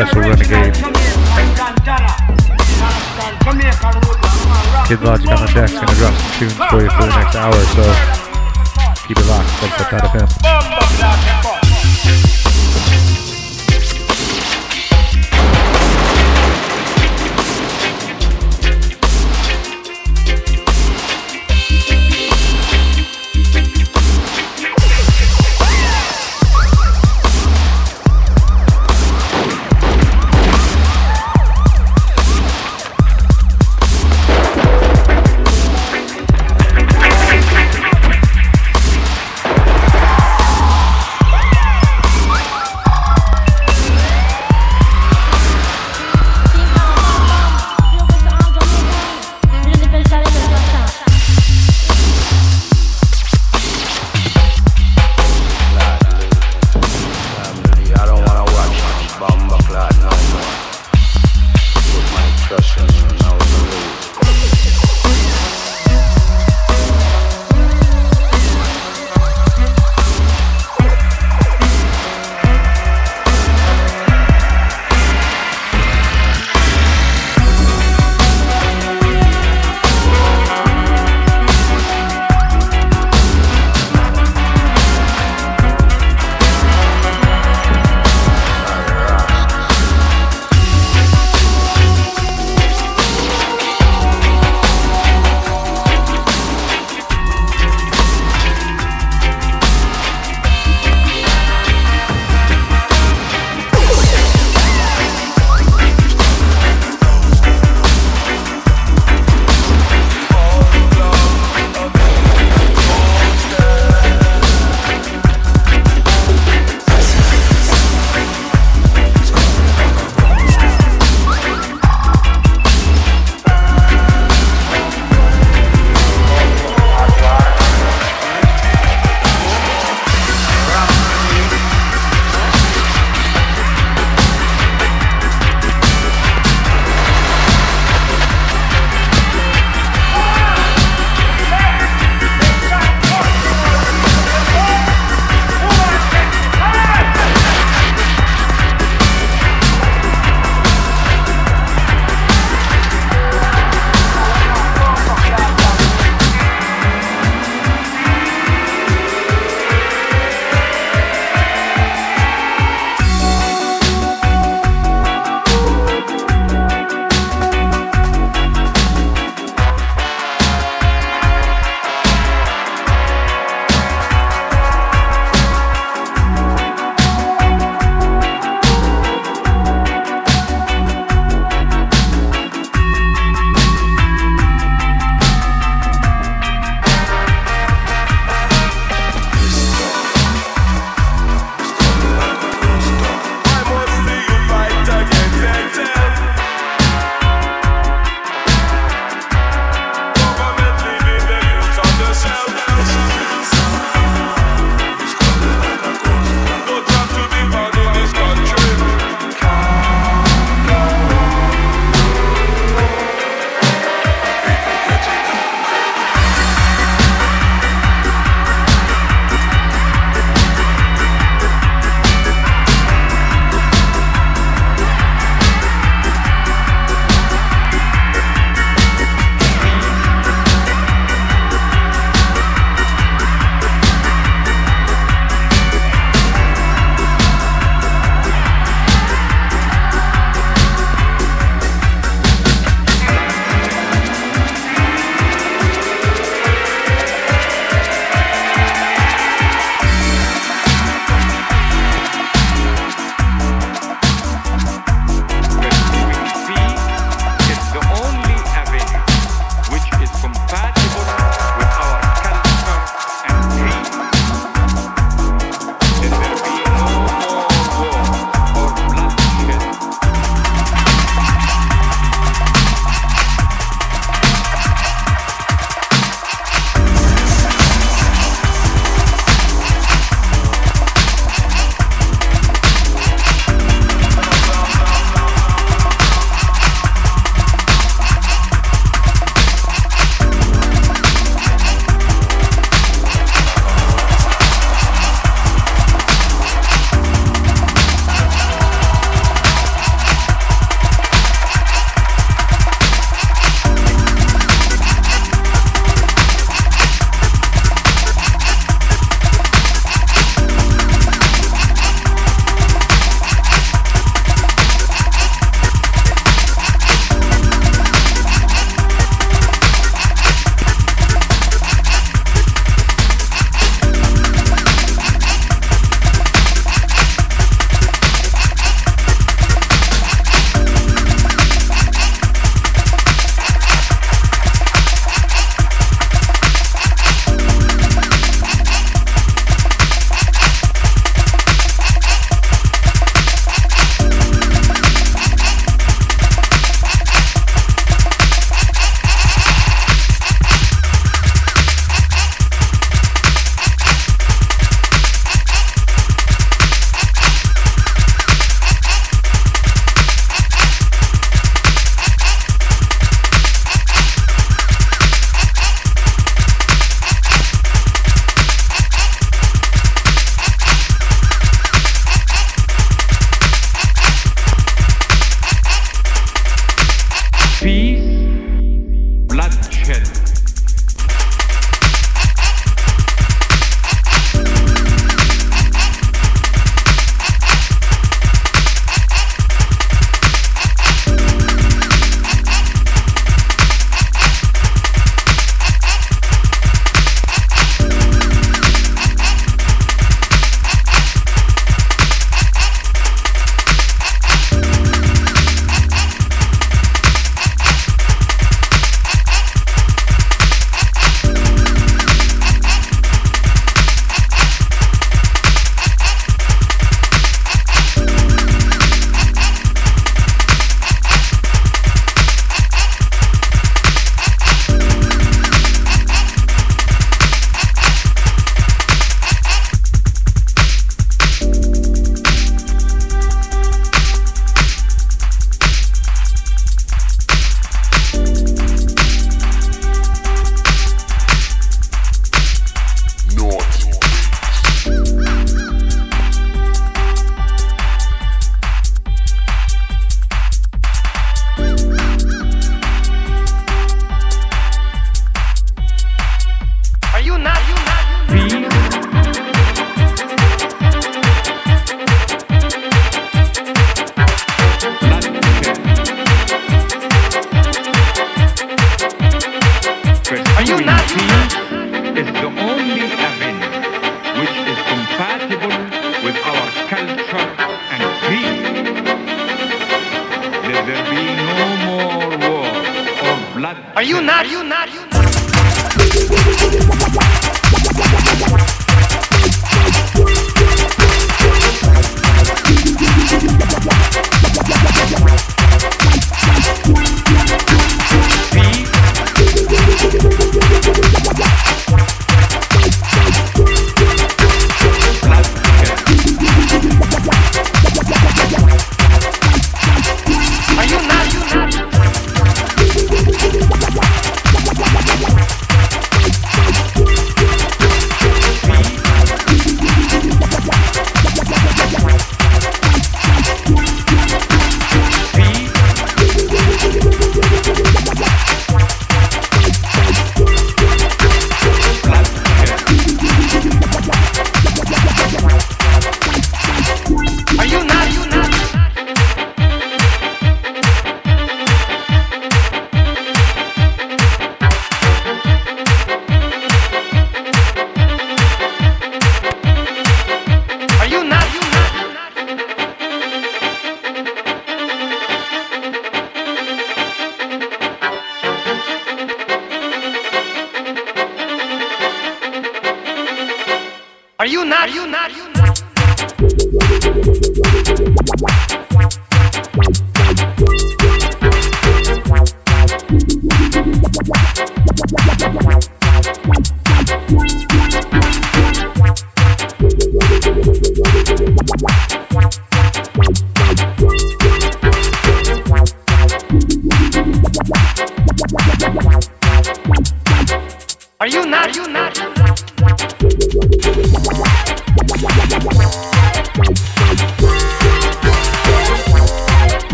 Special Renegade. Kid Logic on the deck's gonna drop some tunes for you for the next hour, so keep it locked. FM.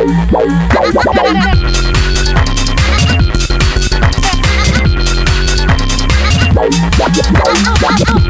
Oh, oh, oh.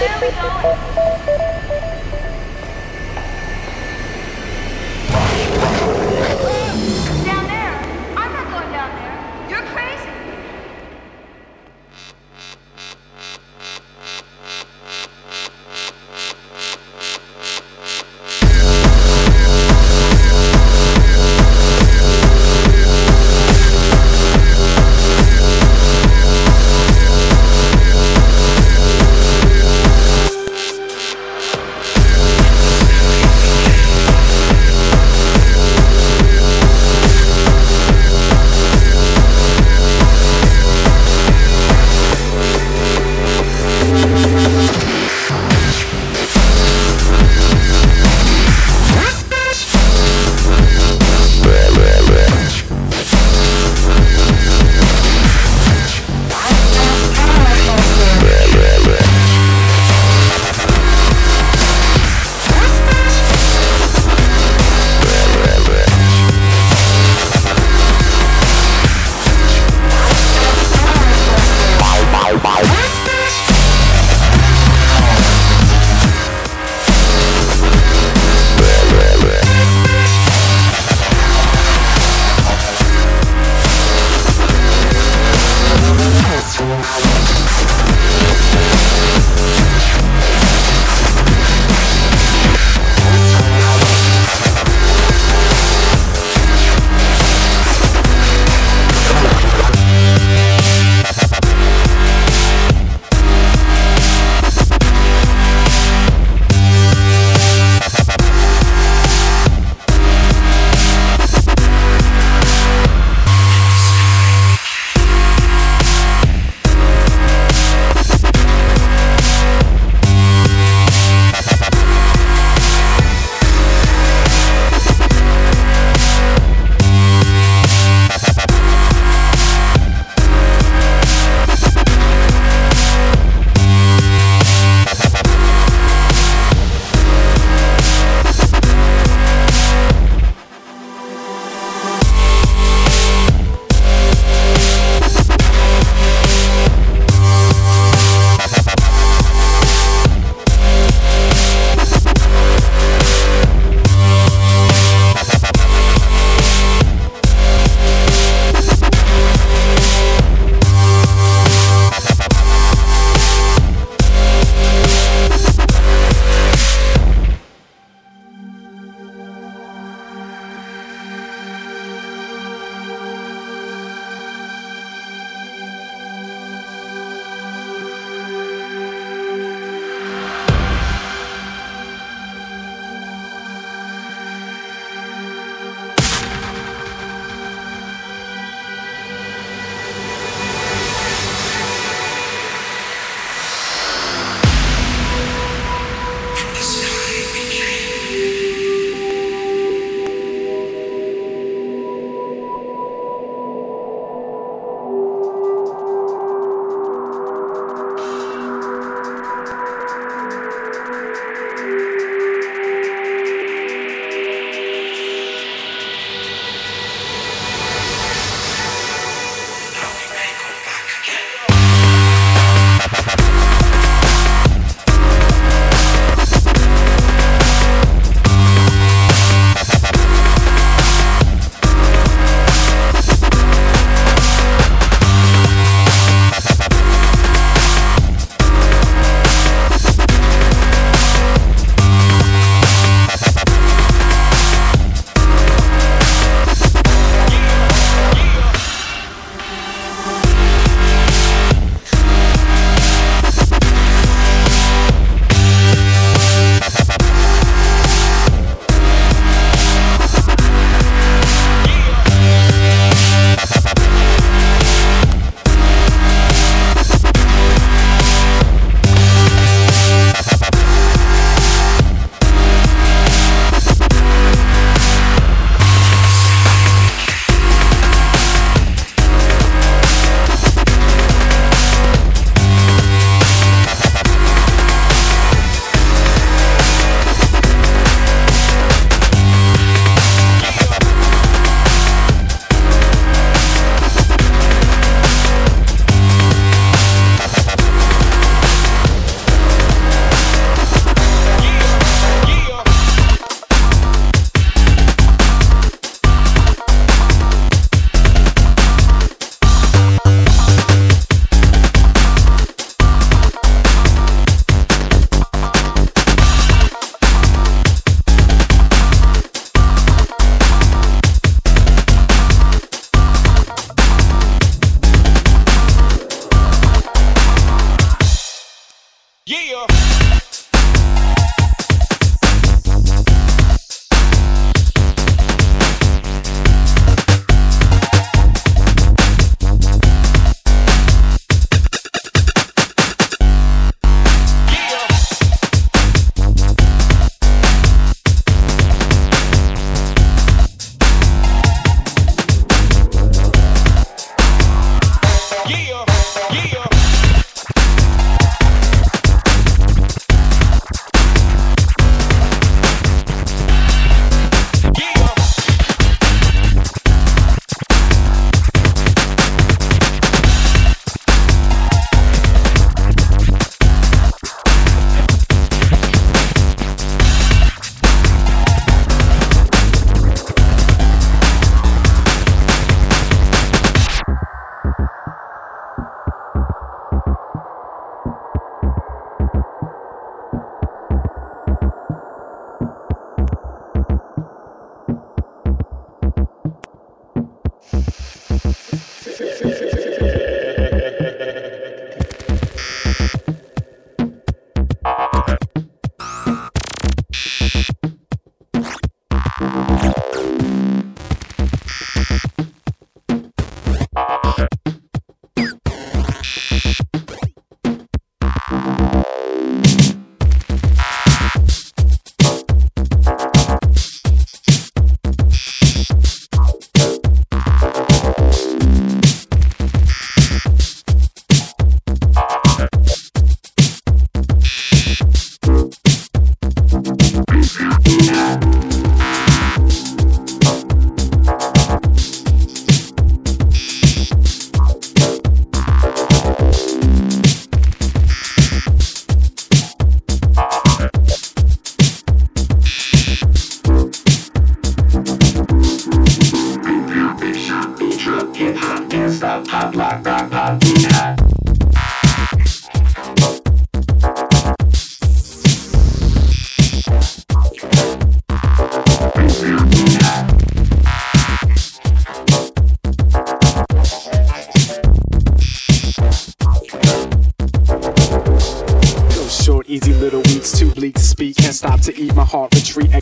There we go.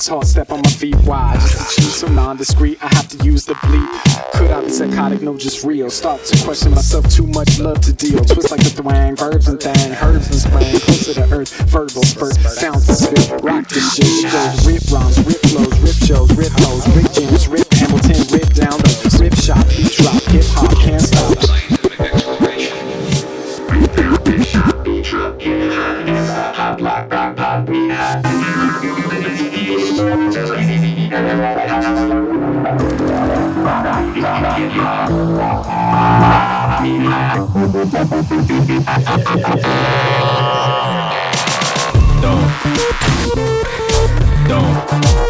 Hard step on my feet. Why? Just to choose so non-discreet, I have to use the bleep. Could I be psychotic? No, just real. Start to question myself. Too much love to deal. Twist like the thwang, verbs and thang, herbs and spring. Close to the earth, verbal spurt, sounds to spit. Rock the shit. Rip rhymes, rip flows, rip shows, rip hoes, rip jams, rip Hamilton, rip down low, rip shot, beat drop, hip Don't. Don't.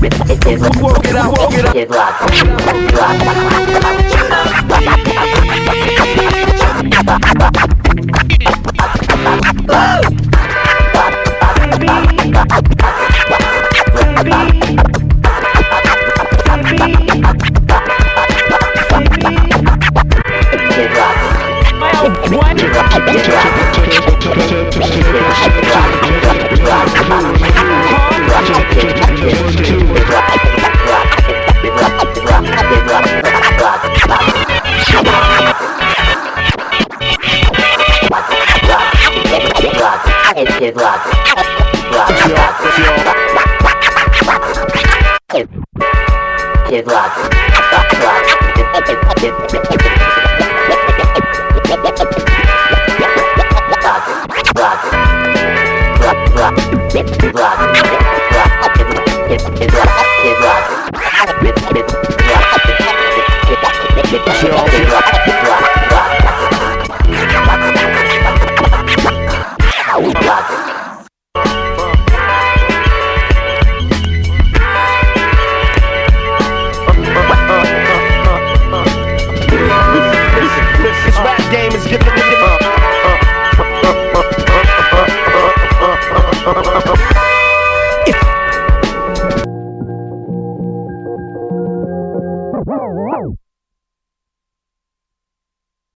Walk it out, walk it out.